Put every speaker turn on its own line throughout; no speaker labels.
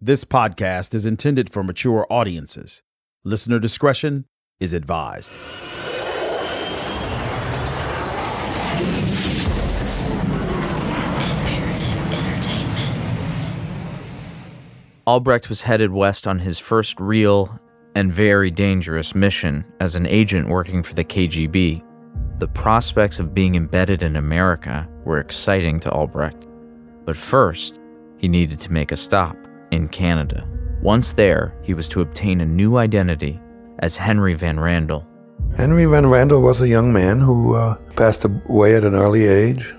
This podcast is intended for mature audiences. Listener discretion is advised.
Albrecht was headed west on his first real and very dangerous mission as an agent working for the KGB. The prospects of being embedded in America were exciting to Albrecht. But first, he needed to make a stop in Canada. Once there, he was to obtain a new identity as Henry Van Randall.
Henry Van Randall was a young man who uh, passed away at an early age.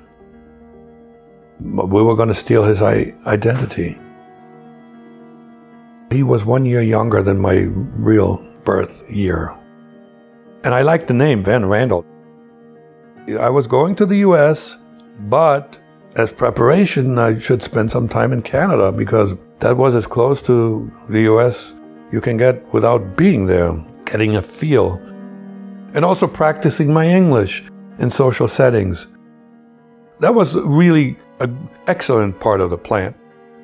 We were going to steal his identity. He was one year younger than my real birth year. And I liked the name, Van Randall. I was going to the US, but as preparation, I should spend some time in Canada because that was as close to the US you can get without being there, getting a feel. And also practicing my English in social settings. That was really an excellent part of the plan,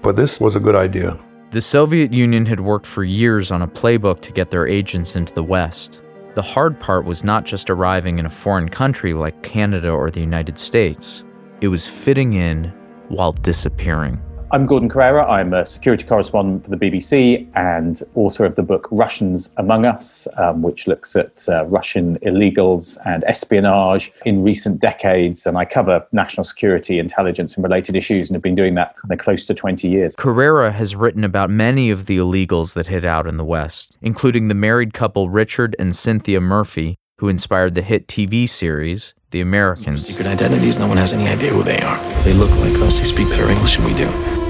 but this was a good idea.
The Soviet Union had worked for years on a playbook to get their agents into the West. The hard part was not just arriving in a foreign country like Canada or the United States, it was fitting in while disappearing.
I'm Gordon Corera. I'm a security correspondent for the BBC and author of the book Russians Among Us, um, which looks at uh, Russian illegals and espionage in recent decades. And I cover national security, intelligence, and related issues and have been doing that kind of close to 20 years.
Corera has written about many of the illegals that hid out in the West, including the married couple Richard and Cynthia Murphy, who inspired the hit TV series The Americans.
Secret identities, no one has any idea who they are. They look like us, they speak better English than we do.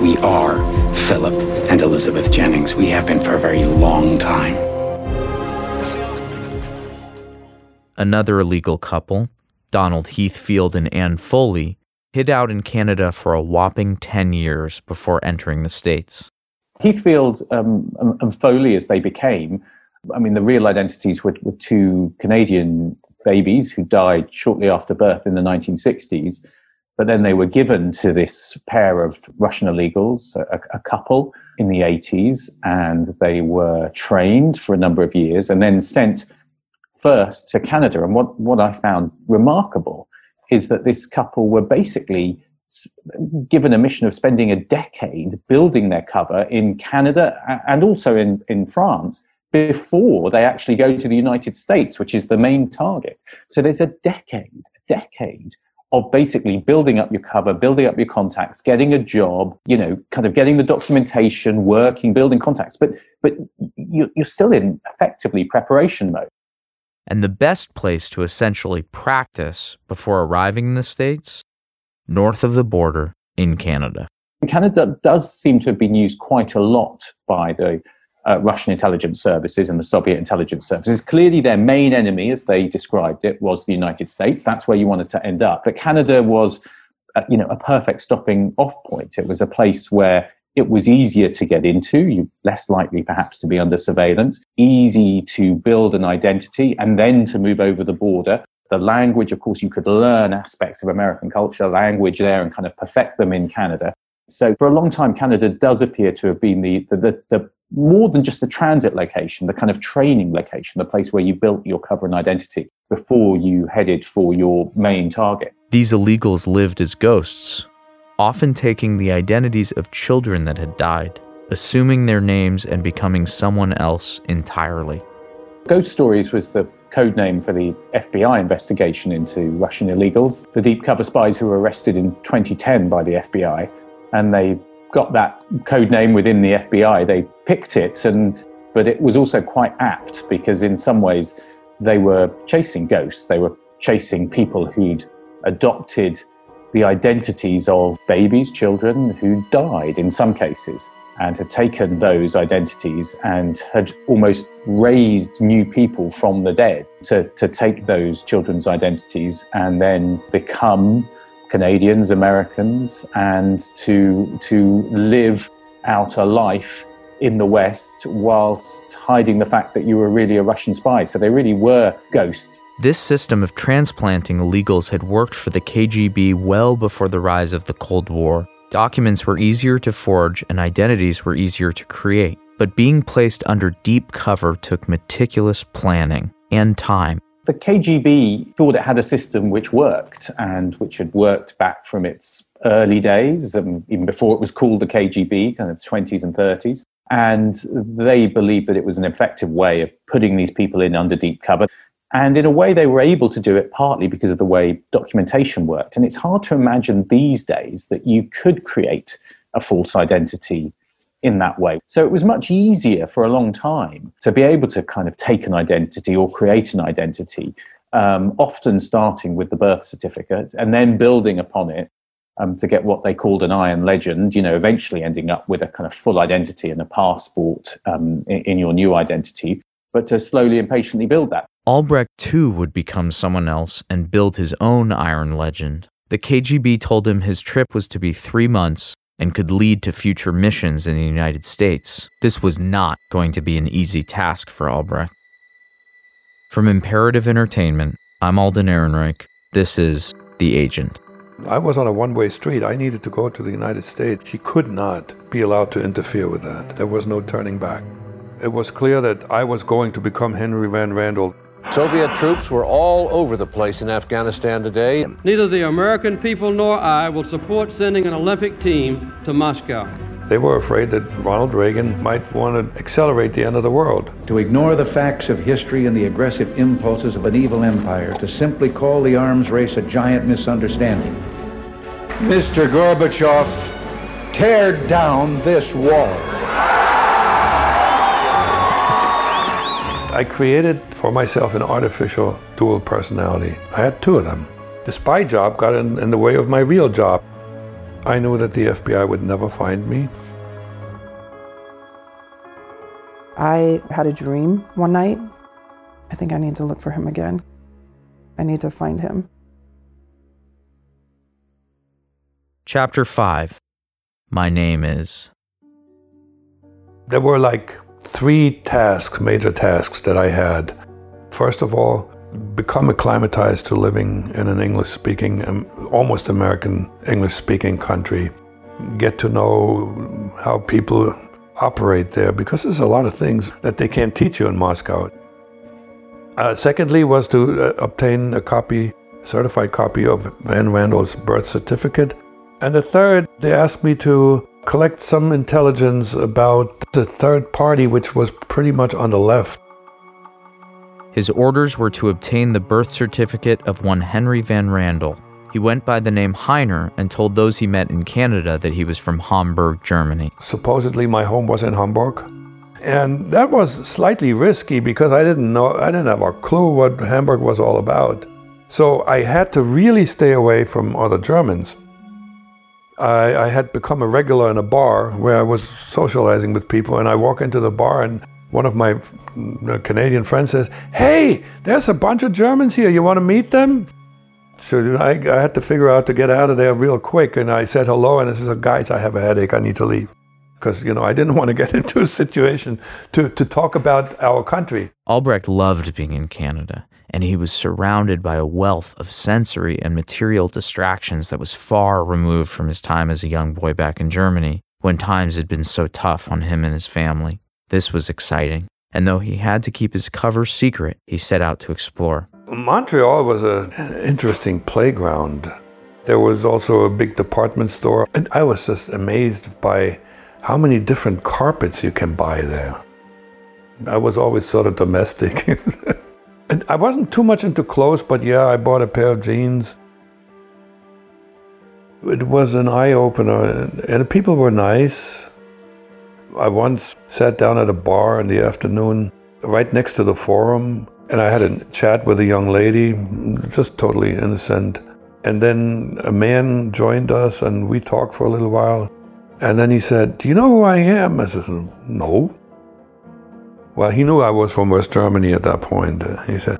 We are Philip and Elizabeth Jennings. We have been for a very long time.
Another illegal couple, Donald Heathfield and Anne Foley, hid out in Canada for a whopping 10 years before entering the States.
Heathfield um, and Foley, as they became, I mean, the real identities were, were two Canadian babies who died shortly after birth in the 1960s but then they were given to this pair of Russian illegals, a, a, couple in the 80s, and they were trained for a number of years and then sent first to Canada. And what, what I found remarkable is that this couple were basically given a mission of spending a decade building their cover in Canada and also in, in France before they actually go to the United States, which is the main target. So there's a decade, a decade of basically building up your cover, building up your contacts, getting a job, you know, kind of getting the documentation, working, building contacts. But but you're still in effectively preparation mode.
And the best place to essentially practice before arriving in the States, north of the border in Canada.
Canada does seem to have been used quite a lot by the uh, Russian intelligence services and the Soviet intelligence services. Clearly, their main enemy, as they described it, was the United States. That's where you wanted to end up. But Canada was, uh, you know, a perfect stopping off point. It was a place where it was easier to get into, you less likely perhaps to be under surveillance, easy to build an identity and then to move over the border. The language, of course, you could learn aspects of American culture, language there, and kind of perfect them in Canada. So for a long time, Canada does appear to have been the, the, the, the more than just the transit location, the kind of training location, the place where you built your cover and identity before you headed for your main target.
These illegals lived as ghosts, often taking the identities of children that had died, assuming their names and becoming someone else entirely.
Ghost Stories was the code name for the FBI investigation into Russian illegals, the deep cover spies who were arrested in 2010 by the FBI. And they got that code name within the FBI. They picked it, and but it was also quite apt because in some ways they were chasing ghosts. They were chasing people who'd adopted the identities of babies, children who died in some cases, and had taken those identities and had almost raised new people from the dead to, to take those children's identities and then become Canadians, Americans, and to, to live out a life in the West whilst hiding the fact that you were really a Russian spy. So they really were ghosts.
This system of transplanting illegals had worked for the KGB well before the rise of the Cold War. Documents were easier to forge and identities were easier to create, but being placed under deep cover took meticulous planning and time.
The KGB thought it had a system which worked and which had worked back from its early days, um, even before it was called the KGB, kind of 20s and 30s. And they believed that it was an effective way of putting these people in under deep cover. And in a way, they were able to do it partly because of the way documentation worked. And it's hard to imagine these days that you could create a false identity in that way. So it was much easier for a long time to be able to kind of take an identity or create an identity, um, often starting with the birth certificate and then building upon it um, to get what they called an iron legend, you know, eventually ending up with a kind of full identity and a passport um, in, in your new identity, but to slowly and patiently build that.
Albrecht too would become someone else and build his own iron legend. The KGB told him his trip was to be three months and could lead to future missions in the United States. This was not going to be an easy task for Albrecht. From Imperative Entertainment, I'm Alden Ehrenreich. This is The Agent.
I was on a one way street. I needed to go to the United States. She could not be allowed to interfere with that. There was no turning back. It was clear that I was going to become Henry Van Randel.
Soviet troops were all over the place in Afghanistan today.
Neither the American people nor I will support sending an Olympic team to Moscow.
They were afraid that Ronald Reagan might want to accelerate the end of the world.
To ignore the facts of history and the aggressive impulses of an evil empire, to simply call the arms race a giant misunderstanding.
Mr. Gorbachev, tear down this wall.
I created for myself an artificial dual personality. I had two of them. The spy job got in, in the way of my real job. I knew that the FBI would never find me.
I had a dream one night. I think I need to look for him again. I need to find him.
Chapter 5 My Name is.
There were like three tasks, major tasks that I had. First of all, become acclimatized to living in an English speaking, um, almost American English speaking country. Get to know how people operate there because there's a lot of things that they can't teach you in Moscow. Uh, secondly, was to uh, obtain a copy, certified copy of Van Randel's birth certificate. And the third, they asked me to collect some intelligence about the third party, which was pretty much on the left.
His orders were to obtain the birth certificate of one Henry Van Randel. He went by the name Heiner and told those he met in Canada that he was from Hamburg, Germany.
Supposedly, my home was in Hamburg. And that was slightly risky because I didn't know, I didn't have a clue what Hamburg was all about. So I had to really stay away from other Germans. I, I, had become a regular in a bar where I was socializing with people, and I walk into the bar, and one of my uh, Canadian friends says, Hey, there's a bunch of Germans here. You want to meet them? So I, I had to figure out to get out of there real quick, and I said hello, and I said, Guys, I have a headache. I need to leave. Because, you know, I didn't want to get into a situation to, to talk about our country.
Albrecht loved being in Canada and he was surrounded by a wealth of sensory and material distractions that was far removed from his time as a young boy back in Germany, when times had been so tough on him and his family. This was exciting, and though he had to keep his cover secret, he set out to explore.
Montreal was an interesting playground. There was also a big department store, and I was just amazed by how many different carpets you can buy there. I was always sort of domestic. I wasn't too much into clothes, but yeah, I bought a pair of jeans. It was an eye opener, and the people were nice. I once sat down at a bar in the afternoon right next to the forum, and I had a chat with a young lady, just totally innocent. And then a man joined us, and we talked for a little while. And then he said, Do you know who I am? I said, No. Well, he knew I was from West Germany at that point. Uh, he said,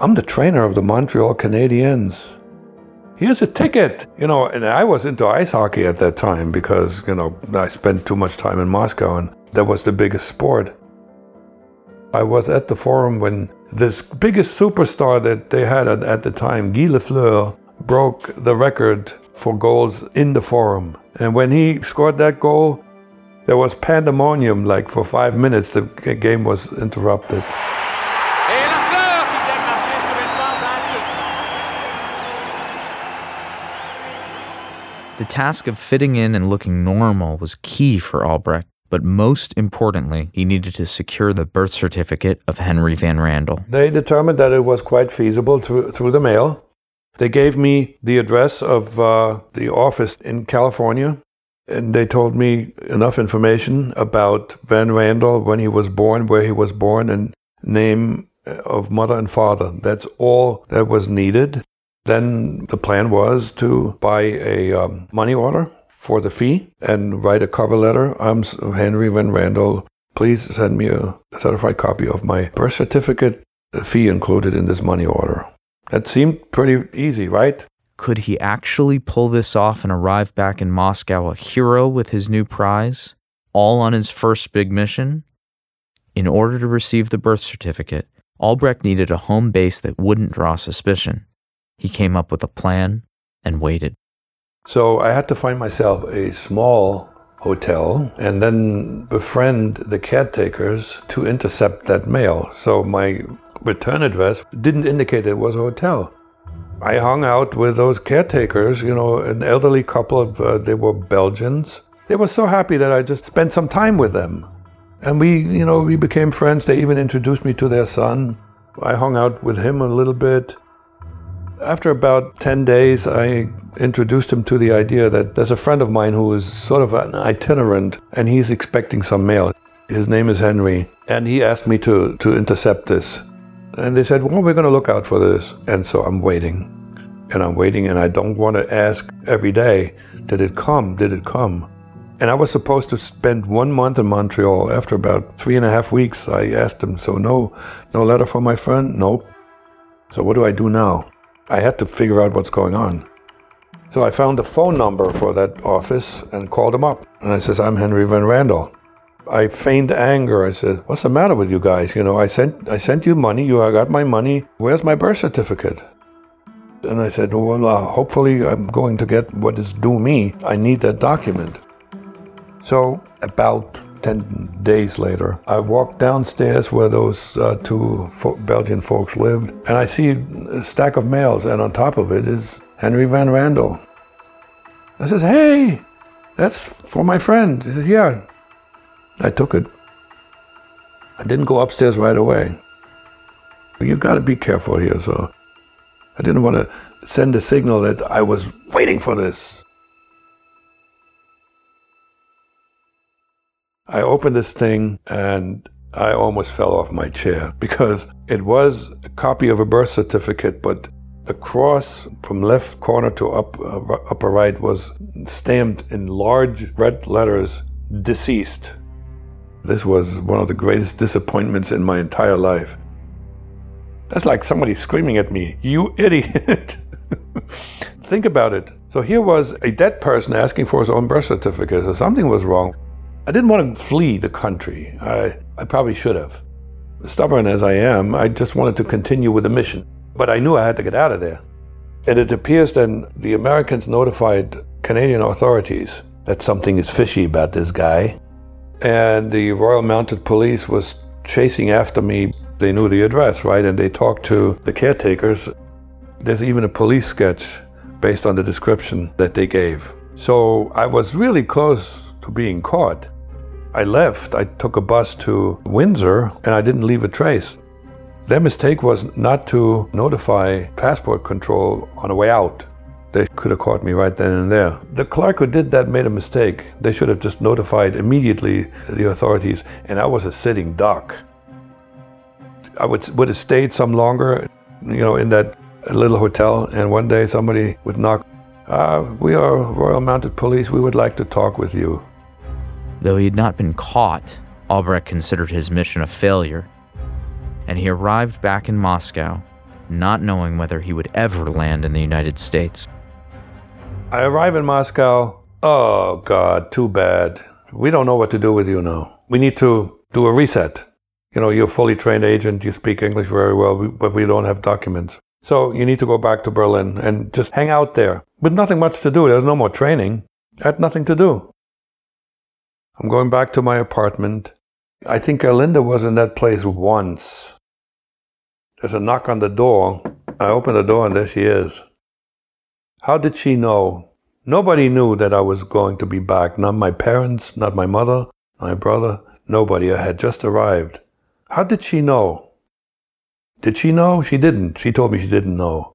I'm the trainer of the Montreal Canadiens. Here's a ticket. You know, and I was into ice hockey at that time because, you know, I spent too much time in Moscow and that was the biggest sport. I was at the forum when this biggest superstar that they had at, at the time, Guy Lafleur, broke the record for goals in the forum. And when he scored that goal, there was pandemonium like for five minutes. The game was interrupted.
The task of fitting in and looking normal was key for Albrecht, but most importantly, he needed to secure the birth certificate of Henry Van Randel.
They determined that it was quite feasible through, through the mail. They gave me the address of uh, the office in California, and they told me enough information about Van Randall, when he was born, where he was born, and name of mother and father. That's all that was needed. Then the plan was to buy a um, money order for the fee and write a cover letter. I'm Henry Van Randall. Please send me a certified copy of my birth certificate, the fee included in this money order. That seemed pretty easy, right?
Could he actually pull this off and arrive back in Moscow a hero with his new prize, all on his first big mission? In order to receive the birth certificate, Albrecht needed a home base that wouldn't draw suspicion. He came up with a plan and waited.
So I had to find myself a small hotel and then befriend the caretakers to intercept that mail. So my return address didn't indicate it was a hotel. I hung out with those caretakers, you know, an elderly couple of, uh, they were Belgians. They were so happy that I just spent some time with them. And we, you know, we became friends. They even introduced me to their son. I hung out with him a little bit. After about 10 days, I introduced him to the idea that there's a friend of mine who is sort of an itinerant and he's expecting some mail. His name is Henry, and he asked me to, to intercept this. And they said, Well, we're going to look out for this. And so I'm waiting. And I'm waiting, and I don't want to ask every day, Did it come? Did it come? And I was supposed to spend one month in Montreal. After about three and a half weeks, I asked them, So, no, no letter from my friend? Nope. So, what do I do now? I had to figure out what's going on. So I found the phone number for that office and called them up. And I says, I'm Henry Van Randel. I feigned anger. I said, What's the matter with you guys? You know, I sent I sent you money, you got my money. Where's my birth certificate? And I said, Well, uh, hopefully I'm going to get what is due me. I need that document. So about 10 days later, I walked downstairs where those uh, two fo- Belgian folks lived, and I see a stack of mails, and on top of it is Henry Van Randall. I says, Hey, that's for my friend. He says, Yeah. I took it. I didn't go upstairs right away. You've got to be careful here, so I didn't want to send a signal that I was waiting for this. I opened this thing and I almost fell off my chair because it was a copy of a birth certificate, but the cross from left corner to up, uh, upper right was stamped in large red letters, deceased. This was one of the greatest disappointments in my entire life. That's like somebody screaming at me, You idiot! Think about it. So here was a dead person asking for his own birth certificate, so something was wrong. I didn't want to flee the country. I, I probably should have. Stubborn as I am, I just wanted to continue with the mission. But I knew I had to get out of there. And it appears then the Americans notified Canadian authorities that something is fishy about this guy. And the Royal Mounted Police was chasing after me. They knew the address, right? And they talked to the caretakers. There's even a police sketch based on the description that they gave. So I was really close to being caught. I left. I took a bus to Windsor and I didn't leave a trace. Their mistake was not to notify passport control on the way out. They could have caught me right then and there. The clerk who did that made a mistake. They should have just notified immediately the authorities, and I was a sitting duck. I would, would have stayed some longer, you know, in that little hotel, and one day somebody would knock, uh, We are Royal Mounted Police. We would like to talk with you.
Though he had not been caught, Albrecht considered his mission a failure, and he arrived back in Moscow, not knowing whether he would ever land in the United States.
I arrive in Moscow. Oh, God, too bad. We don't know what to do with you now. We need to do a reset. You know, you're a fully trained agent, you speak English very well, but we don't have documents. So you need to go back to Berlin and just hang out there. with nothing much to do. There's no more training. I had nothing to do. I'm going back to my apartment. I think Gerlinda was in that place once. There's a knock on the door. I open the door and there she is. How did she know? Nobody knew that I was going to be back. Not my parents, not my mother, my brother, nobody. I had just arrived. How did she know? Did she know? She didn't. She told me she didn't know.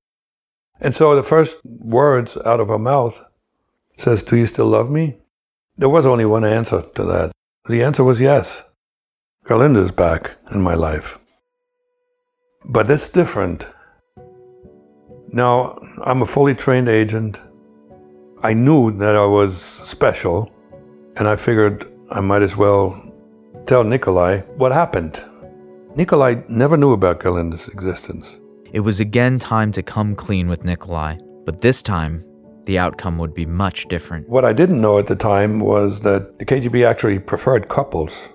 And so the first words out of her mouth says, Do you still love me? There was only one answer to that. The answer was yes. Gerlinda's back in my life. But it's different. Now, I'm a fully trained agent. I knew that I was special, and I figured I might as well tell Nikolai what happened. Nikolai never knew about Gerlinda's existence.
It was again time to come clean with Nikolai, but this time, the outcome would be much different.
What I didn't know at the time was that the KGB actually preferred couples.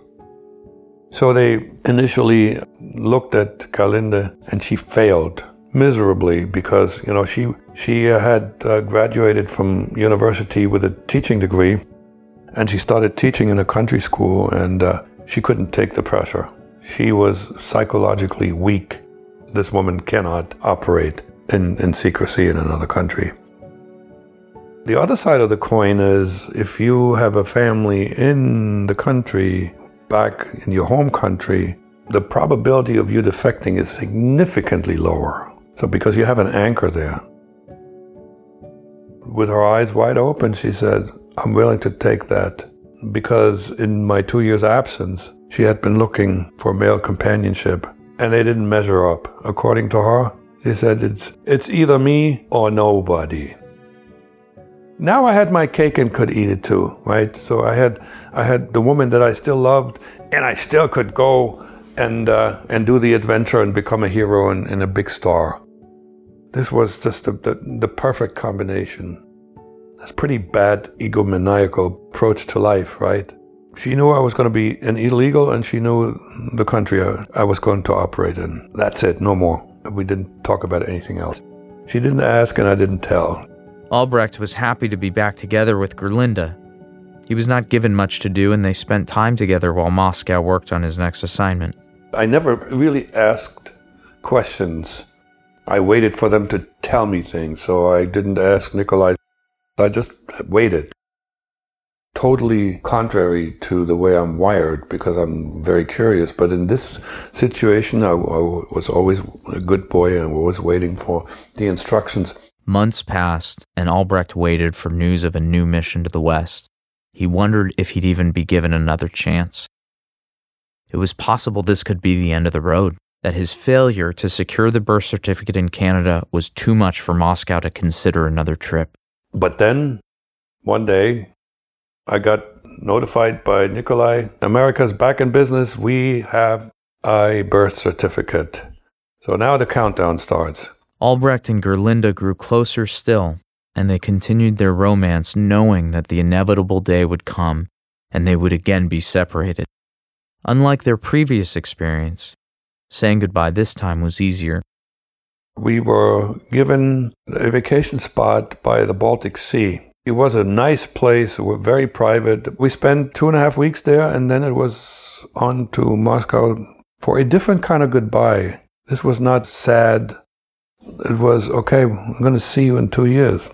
So they initially looked at Gerlinda and she failed miserably because, you know, she, she had uh, graduated from university with a teaching degree and she started teaching in a country school and uh, she couldn't take the pressure. She was psychologically weak. This woman cannot operate in, in secrecy in another country. The other side of the coin is if you have a family in the country, back in your home country, the probability of you defecting is significantly lower. So, because you have an anchor there. With her eyes wide open, she said, I'm willing to take that because in my two years' absence, she had been looking for male companionship and they didn't measure up. According to her, she said, it's, it's either me or nobody. Now I had my cake and could eat it too, right? So I had, I had the woman that I still loved, and I still could go and, uh, and do the adventure and become a hero and, and a big star. This was just the, the, the perfect combination. That's pretty bad egomaniacal approach to life, right? She knew I was going to be an illegal and she knew the country I was going to operate in. That's it, no more. We didn't talk about anything else. She didn't ask and I didn't tell.
Albrecht was happy to be back together with Gerlinda. He was not given much to do and they spent time together while Moscow worked on his next assignment.
I never really asked questions. I waited for them to tell me things, so I didn't ask Nikolai. I just waited totally contrary to the way I'm wired because I'm very curious. But in this situation, I, I was always a good boy and was waiting for the instructions.
Months passed, and Albrecht waited for news of a new mission to the West. He wondered if he'd even be given another chance. It was possible this could be the end of the road, that his failure to secure the birth certificate in Canada was too much for Moscow to consider another trip.
But then, one day, I got notified by Nikolai, America's back in business. We have a birth certificate. So now the countdown starts.
Albrecht and Gerlinda grew closer still, and they continued their romance knowing that the inevitable day would come and they would again be separated. Unlike their previous experience, saying goodbye this time was easier.
We were given a vacation spot by the Baltic Sea. It was a nice place, very private. We spent two and a half weeks there, and then it was on to Moscow for a different kind of goodbye. This was not sad. It was, okay, I'm going to see you in two years.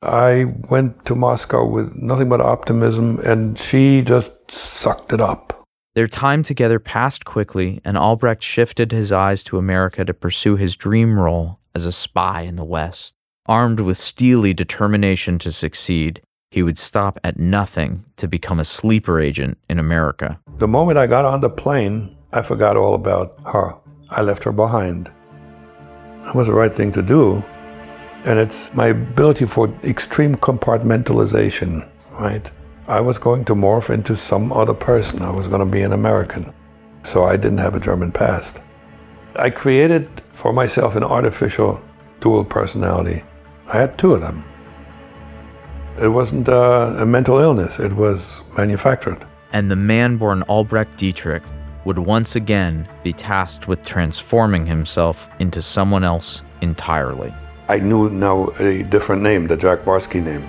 I went to Moscow with nothing but optimism, and she just sucked it up.
Their time together passed quickly, and Albrecht shifted his eyes to America to pursue his dream role as a spy in the West. Armed with steely determination to succeed, he would stop at nothing to become a sleeper agent in America.
The moment I got on the plane, I forgot all about her. I left her behind. It was the right thing to do. And it's my ability for extreme compartmentalization, right? I was going to morph into some other person. I was going to be an American. So I didn't have a German past. I created for myself an artificial dual personality. I had two of them. It wasn't uh, a mental illness, it was manufactured.
And the man born Albrecht Dietrich would once again be tasked with transforming himself into someone else entirely.
I knew now a different name, the Jack Barsky name.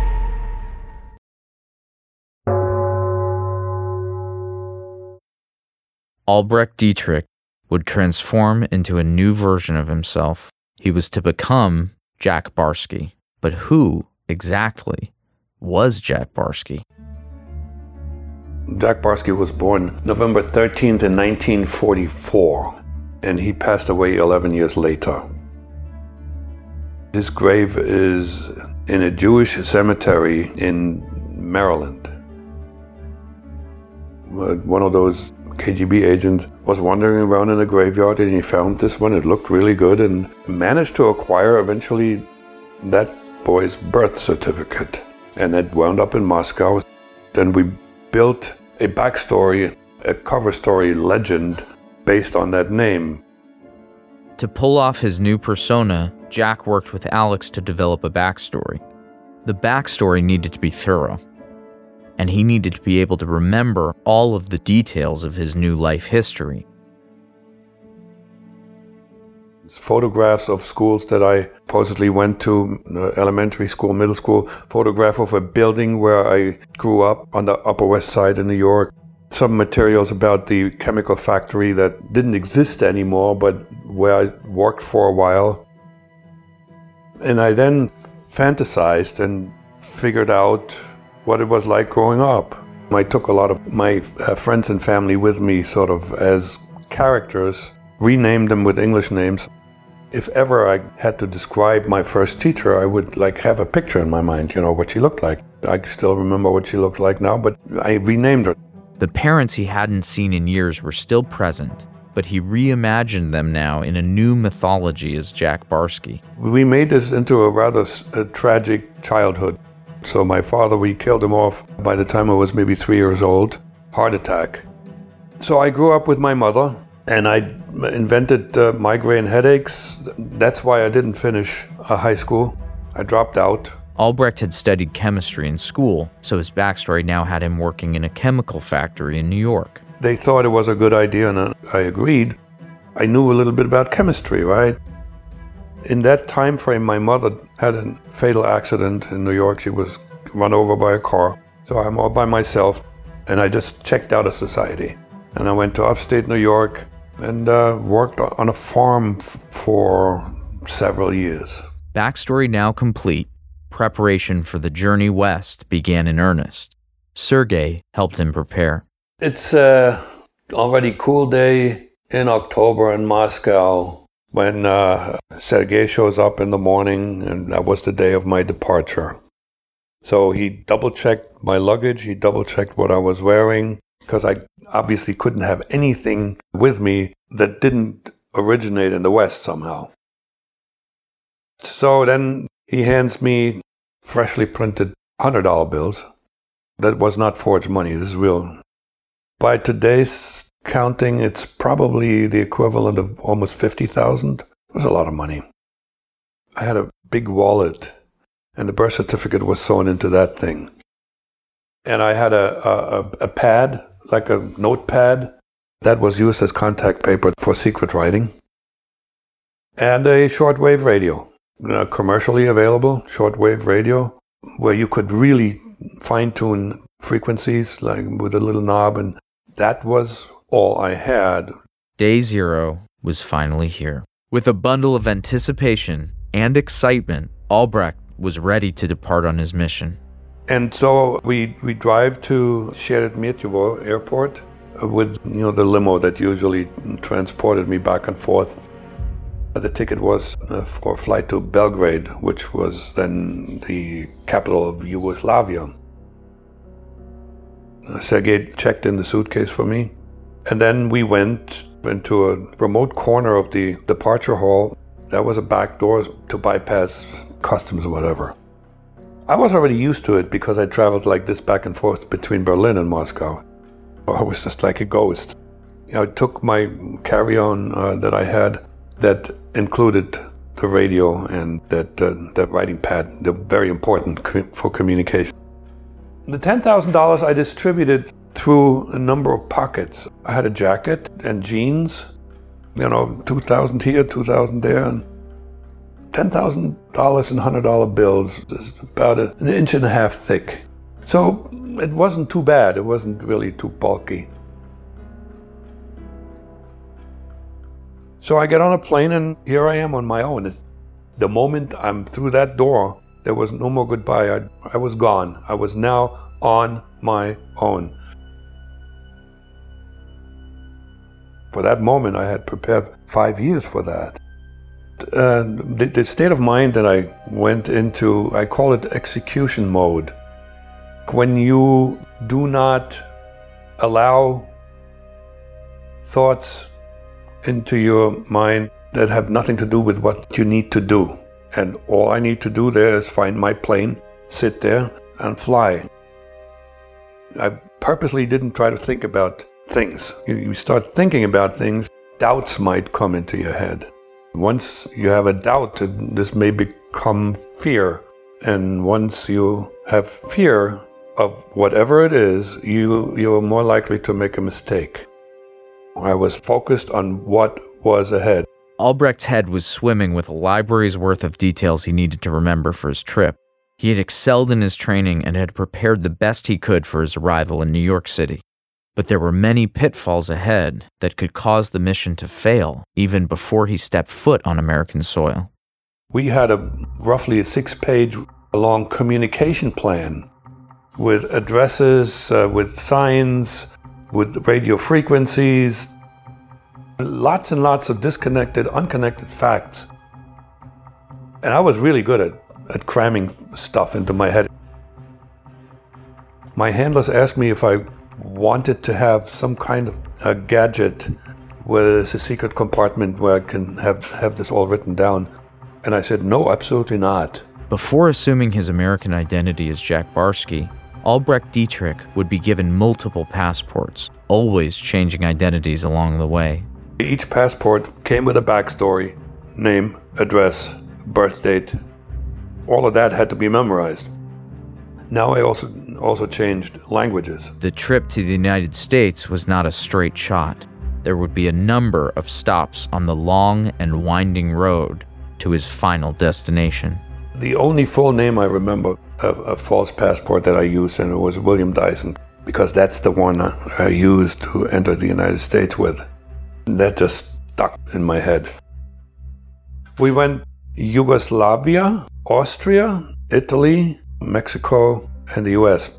Albrecht Dietrich would transform into a new version of himself. He was to become Jack Barsky. But who exactly was Jack Barsky?
Jack Barsky was born November 13th in 1944, and he passed away 11 years later. His grave is in a Jewish cemetery in Maryland. One of those KGB agent was wandering around in a graveyard and he found this one. It looked really good and managed to acquire eventually that boy's birth certificate. And it wound up in Moscow. And we built a backstory, a cover story legend based on that name.
To pull off his new persona, Jack worked with Alex to develop a backstory. The backstory needed to be thorough and he needed to be able to remember all of the details of his new life history.
Photographs of schools that I supposedly went to, uh, elementary school, middle school, photograph of a building where I grew up on the Upper West Side in New York. Some materials about the chemical factory that didn't exist anymore, but where I worked for a while. And I then fantasized and figured out what it was like growing up. I took a lot of my uh, friends and family with me, sort of as characters, renamed them with English names. If ever I had to describe my first teacher, I would like have a picture in my mind, you know, what she looked like. I still remember what she looked like now, but I renamed her.
The parents he hadn't seen in years were still present, but he reimagined them now in a new mythology as Jack Barsky.
We made this into a rather a tragic childhood. So my father, we killed him off by the time I was maybe three years old, heart attack. So I grew up with my mother, and I invented uh, migraine headaches. That's why I didn't finish uh, high school. I dropped out.
Albrecht had studied chemistry in school, so his backstory now had him working in a chemical factory in New York.
They thought it was a good idea, and I agreed. I knew a little bit about chemistry, right? In that time frame, my mother had a fatal accident in New York. She was run over by a car. So I'm all by myself, and I just checked out of society. And I went to upstate New York and uh, worked on a farm f- for several years.
Backstory now complete, preparation for the journey west began in earnest. Sergei helped him prepare.
It's a already cool day in October in Moscow when uh, Sergei shows up in the morning, and that was the day of my departure. So he double checked my luggage, he double checked what I was wearing, because I obviously couldn't have anything with me that didn't originate in the West somehow. So then he hands me freshly printed $100 bills. That was not forged money, this is real. By today's counting, it's probably the equivalent of almost 50,000. It was a lot of money. I had a big wallet, and the birth certificate was sewn into that thing. And I had a, a, a pad, like a notepad, that was used as contact paper for secret writing. And a shortwave radio, uh, commercially available shortwave radio, where you could really fine tune frequencies, like with a little knob. And that was all I had.
Day zero was finally here. With a bundle of anticipation and excitement, Albrecht was ready to depart on his mission.
And so we, we drive to Sheremetyevo airport with you know the limo that usually transported me back and forth. The ticket was uh, for a flight to Belgrade, which was then the capital of Yugoslavia. Sergei checked in the suitcase for me. And then we went into a remote corner of the departure hall. That was a back door to bypass customs or whatever. I was already used to it because I traveled like this back and forth between Berlin and Moscow. I was just like a ghost. I took my carry on uh, that I had that included the radio and that, uh, that writing pad, they're very important for communication. The $10,000 I distributed through a number of pockets. I had a jacket and jeans, you know, 2000 here, 2000 there. And $10,000 and $100 bills about an inch and a half thick. So it wasn't too bad. It wasn't really too bulky. So I get on a plane and here I am on my own. It's, the moment I'm through that door, there was no more goodbye. I, I was gone. I was now on my own. For that moment, I had prepared five years for that. Uh, the, the state of mind that I went into, I call it execution mode. When you do not allow thoughts into your mind that have nothing to do with what you need to do. And all I need to do there is find my plane, sit there, and fly. I purposely didn't try to think about things. You start thinking about things, doubts might come into your head. Once you have a doubt, this may become fear. And once you have fear of whatever it is, you, you're more likely to make a mistake. I was focused on what was ahead.
Albrecht's head was swimming with a library's worth of details he needed to remember for his trip. He had excelled in his training and had prepared the best he could for his arrival in New York City. But there were many pitfalls ahead that could cause the mission to fail even before he stepped foot on American soil.
We had a roughly a six page long communication plan with addresses, uh, with signs, with radio frequencies, lots and lots of disconnected, unconnected facts. And I was really good at, at cramming stuff into my head. My handlers asked me if I wanted to have some kind of a gadget where there's a secret compartment where I can have, have this all written down. And I said, no, absolutely not.
Before assuming his American identity as Jack Barsky, Albrecht Dietrich would be given multiple passports, always changing identities along the way.
Each passport came with a backstory name, address, birth date. All of that had to be memorized. Now I also also changed languages.
The trip to the United States was not a straight shot. There would be a number of stops on the long and winding road to his final destination.
The only full name I remember of a false passport that I used, and it was William Dyson, because that's the one I used to enter the United States with. That just stuck in my head. We went Yugoslavia, Austria, Italy, Mexico, and the US.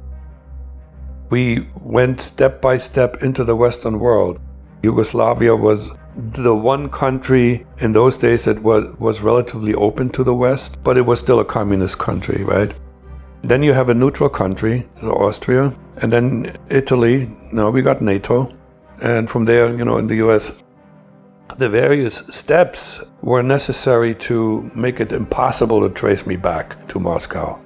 We went step by step into the Western world. Yugoslavia was the one country in those days that was, was relatively open to the West, but it was still a communist country, right? Then you have a neutral country, so Austria, and then Italy. Now we got NATO, and from there, you know, in the US. The various steps were necessary to make it impossible to trace me back to Moscow.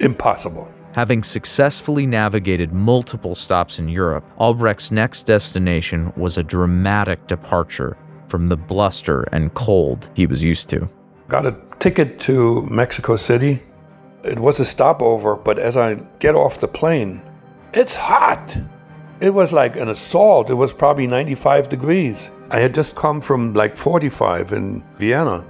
Impossible.
Having successfully navigated multiple stops in Europe, Albrecht's next destination was a dramatic departure from the bluster and cold he was used to.
Got a ticket to Mexico City. It was a stopover, but as I get off the plane, it's hot. It was like an assault. It was probably 95 degrees. I had just come from like 45 in Vienna.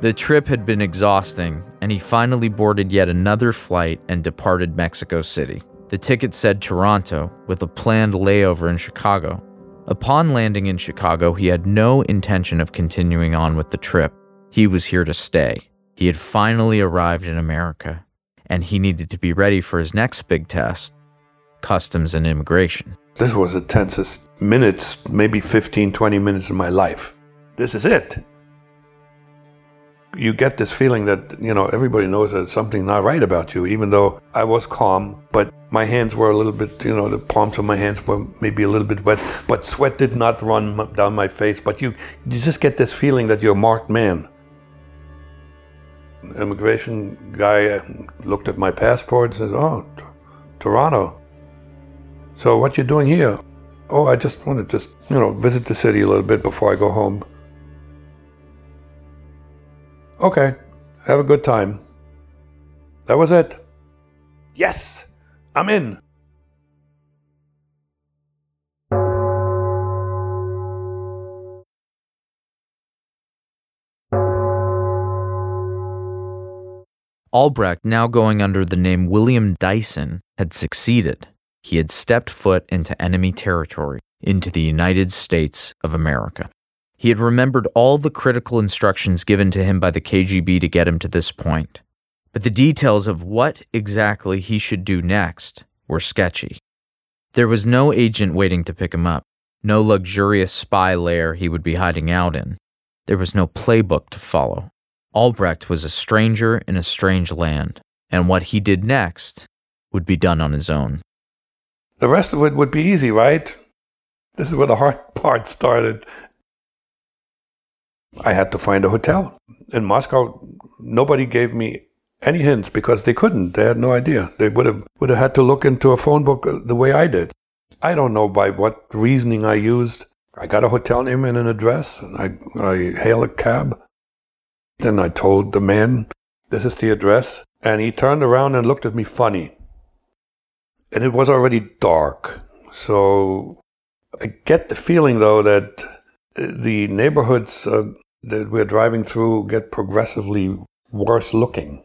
The trip had been exhausting, and he finally boarded yet another flight and departed Mexico City. The ticket said Toronto, with a planned layover in Chicago. Upon landing in Chicago, he had no intention of continuing on with the trip. He was here to stay. He had finally arrived in America, and he needed to be ready for his next big test customs and immigration.
This was the tensest minutes, maybe 15, 20 minutes of my life. This is it. You get this feeling that you know everybody knows that something's not right about you even though i was calm but my hands were a little bit you know the palms of my hands were maybe a little bit wet but sweat did not run down my face but you you just get this feeling that you're a marked man. Immigration guy uh, looked at my passport and says oh t- toronto. So what you doing here? Oh i just want to just you know visit the city a little bit before i go home Okay, have a good time. That was it. Yes, I'm in.
Albrecht, now going under the name William Dyson, had succeeded. He had stepped foot into enemy territory, into the United States of America. He had remembered all the critical instructions given to him by the KGB to get him to this point. But the details of what exactly he should do next were sketchy. There was no agent waiting to pick him up, no luxurious spy lair he would be hiding out in. There was no playbook to follow. Albrecht was a stranger in a strange land, and what he did next would be done on his own.
The rest of it would be easy, right? This is where the hard part started. I had to find a hotel. In Moscow, nobody gave me any hints because they couldn't. They had no idea. They would have would have had to look into a phone book uh, the way I did. I don't know by what reasoning I used. I got a hotel name and an address, and I I hailed a cab. Then I told the man, "This is the address," and he turned around and looked at me funny. And it was already dark, so I get the feeling though that the neighborhoods uh, that we're driving through get progressively worse looking.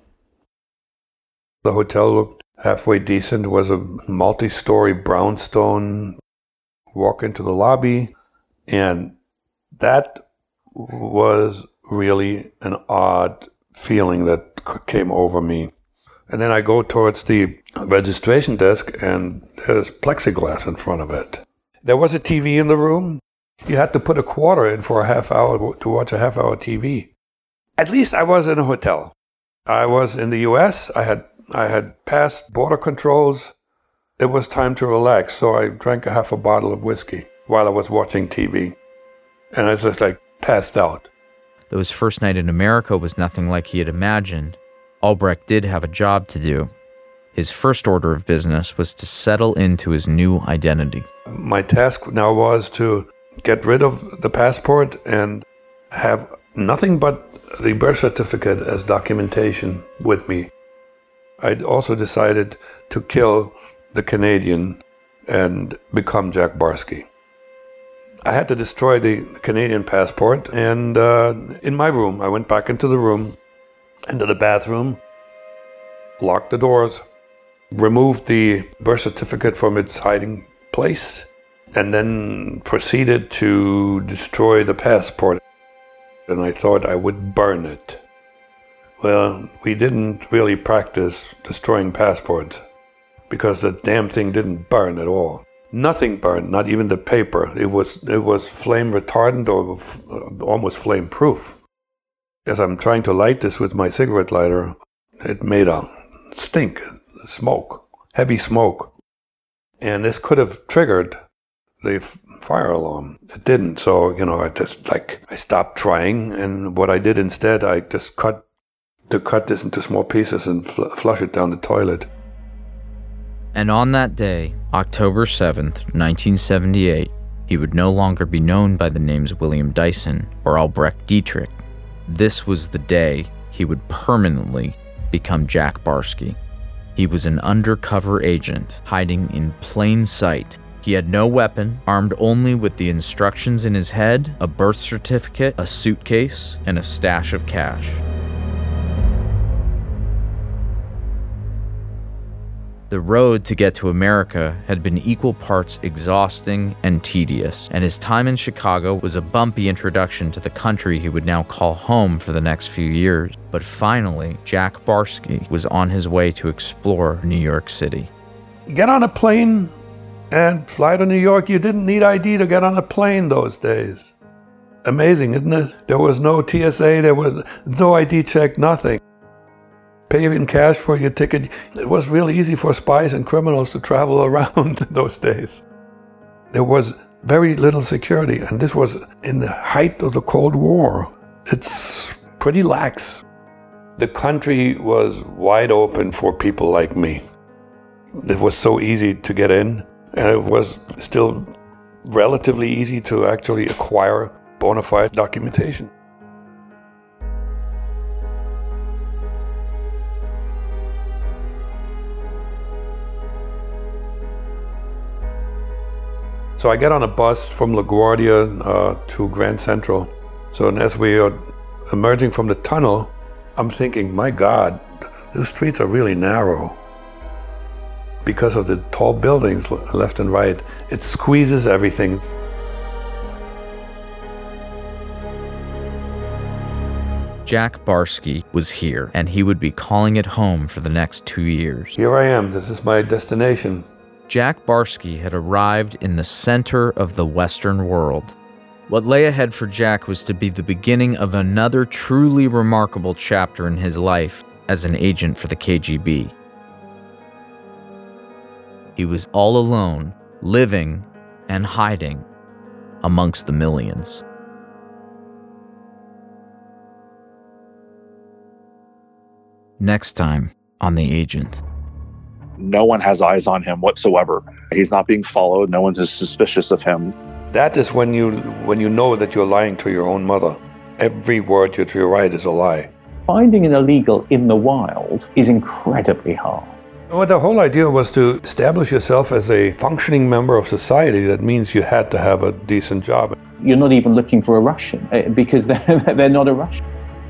The hotel looked halfway decent, was a multi story brownstone. Walk into the lobby, and that was really an odd feeling that came over me. And then I go towards the registration desk, and there's plexiglass in front of it. There was a TV in the room, you had to put a quarter in for a half hour to watch a half hour TV. At least I was in a hotel. I was in the US. I had I had passed border controls. It was time to relax, so I drank a half a bottle of whiskey while I was watching TV. And I just like passed out.
Though his first night in America was nothing like he had imagined, Albrecht did have a job to do. His first order of business was to settle into his new identity.
My task now was to get rid of the passport and have nothing but the birth certificate as documentation with me. I also decided to kill the Canadian and become Jack Barsky. I had to destroy the Canadian passport, and uh, in my room, I went back into the room, into the bathroom, locked the doors, removed the birth certificate from its hiding place, and then proceeded to destroy the passport. And I thought I would burn it. Well, we didn't really practice destroying passports because the damn thing didn't burn at all. Nothing burned, not even the paper. It was it was flame retardant or uh, almost flame proof. As I'm trying to light this with my cigarette lighter, it made a stink, smoke, heavy smoke. And this could have triggered the fire alarm. It didn't. So, you know, I just like, I stopped trying. And what I did instead, I just cut, to cut this into small pieces and fl- flush it down the toilet.
And on that day, October 7th, 1978, he would no longer be known by the names William Dyson or Albrecht Dittrich. This was the day he would permanently become Jack Barsky. He was an undercover agent hiding in plain sight he had no weapon, armed only with the instructions in his head, a birth certificate, a suitcase, and a stash of cash. The road to get to America had been equal parts exhausting and tedious, and his time in Chicago was a bumpy introduction to the country he would now call home for the next few years. But finally, Jack Barsky was on his way to explore New York City.
Get on a plane and fly to New York. You didn't need ID to get on a plane those days. Amazing, isn't it? There was no TSA, there was no ID check, nothing. Pay in cash for your ticket. It was really easy for spies and criminals to travel around those days. There was very little security, and this was in the height of the Cold War. It's pretty lax. The country was wide open for people like me. It was so easy to get in, and it was still relatively easy to actually acquire bona fide documentation. So I get on a bus from LaGuardia uh, to Grand Central. So as we are emerging from the tunnel, I'm thinking, my God, the streets are really narrow. Because of the tall buildings left and right, it squeezes everything.
Jack Barsky was here, and he would be calling it home for the next two years.
Here I am. This is my destination.
Jack Barsky had arrived in the center of the Western world. What lay ahead for Jack was to be the beginning of another truly remarkable chapter in his life as an agent for the KGB. He was all alone, living and hiding amongst the millions. Next time on The Agent.
No one has eyes on him whatsoever. He's not being followed. No one is suspicious of him.
That is when you when you know that you're lying to your own mother. Every word that you write is a lie.
Finding an illegal in the wild is incredibly hard.
Well, the whole idea was to establish yourself as a functioning member of society. That means you had to have a decent job.
You're not even looking for a Russian eh, because they're, they're not a Russian.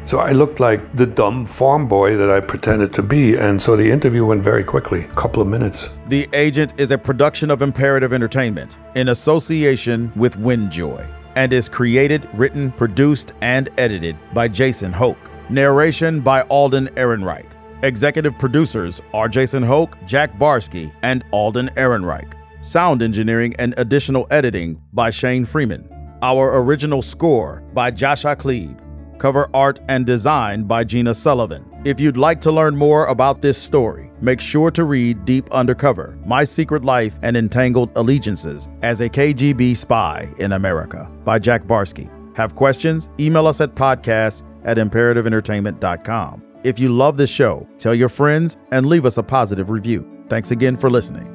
So I looked like the dumb farm boy that I pretended to be, and so the interview went very quickly, a couple of minutes.
The Agent is a production of Imperative Entertainment in association with Windjoy and is created, written, produced, and edited by Jason Hoke. Narration by Alden Ehrenreich. Executive producers are Jason Hoke, Jack Barsky, and Alden Ehrenreich. Sound engineering and additional editing by Shane Freeman. Our original score by Joshua Klebe. Cover art and design by Gina Sullivan. If you'd like to learn more about this story, make sure to read Deep Undercover My Secret Life and Entangled Allegiances as a KGB Spy in America by Jack Barsky. Have questions? Email us at podcast at imperativeentertainment.com. If you love this show, tell your friends and leave us a positive review. Thanks again for listening.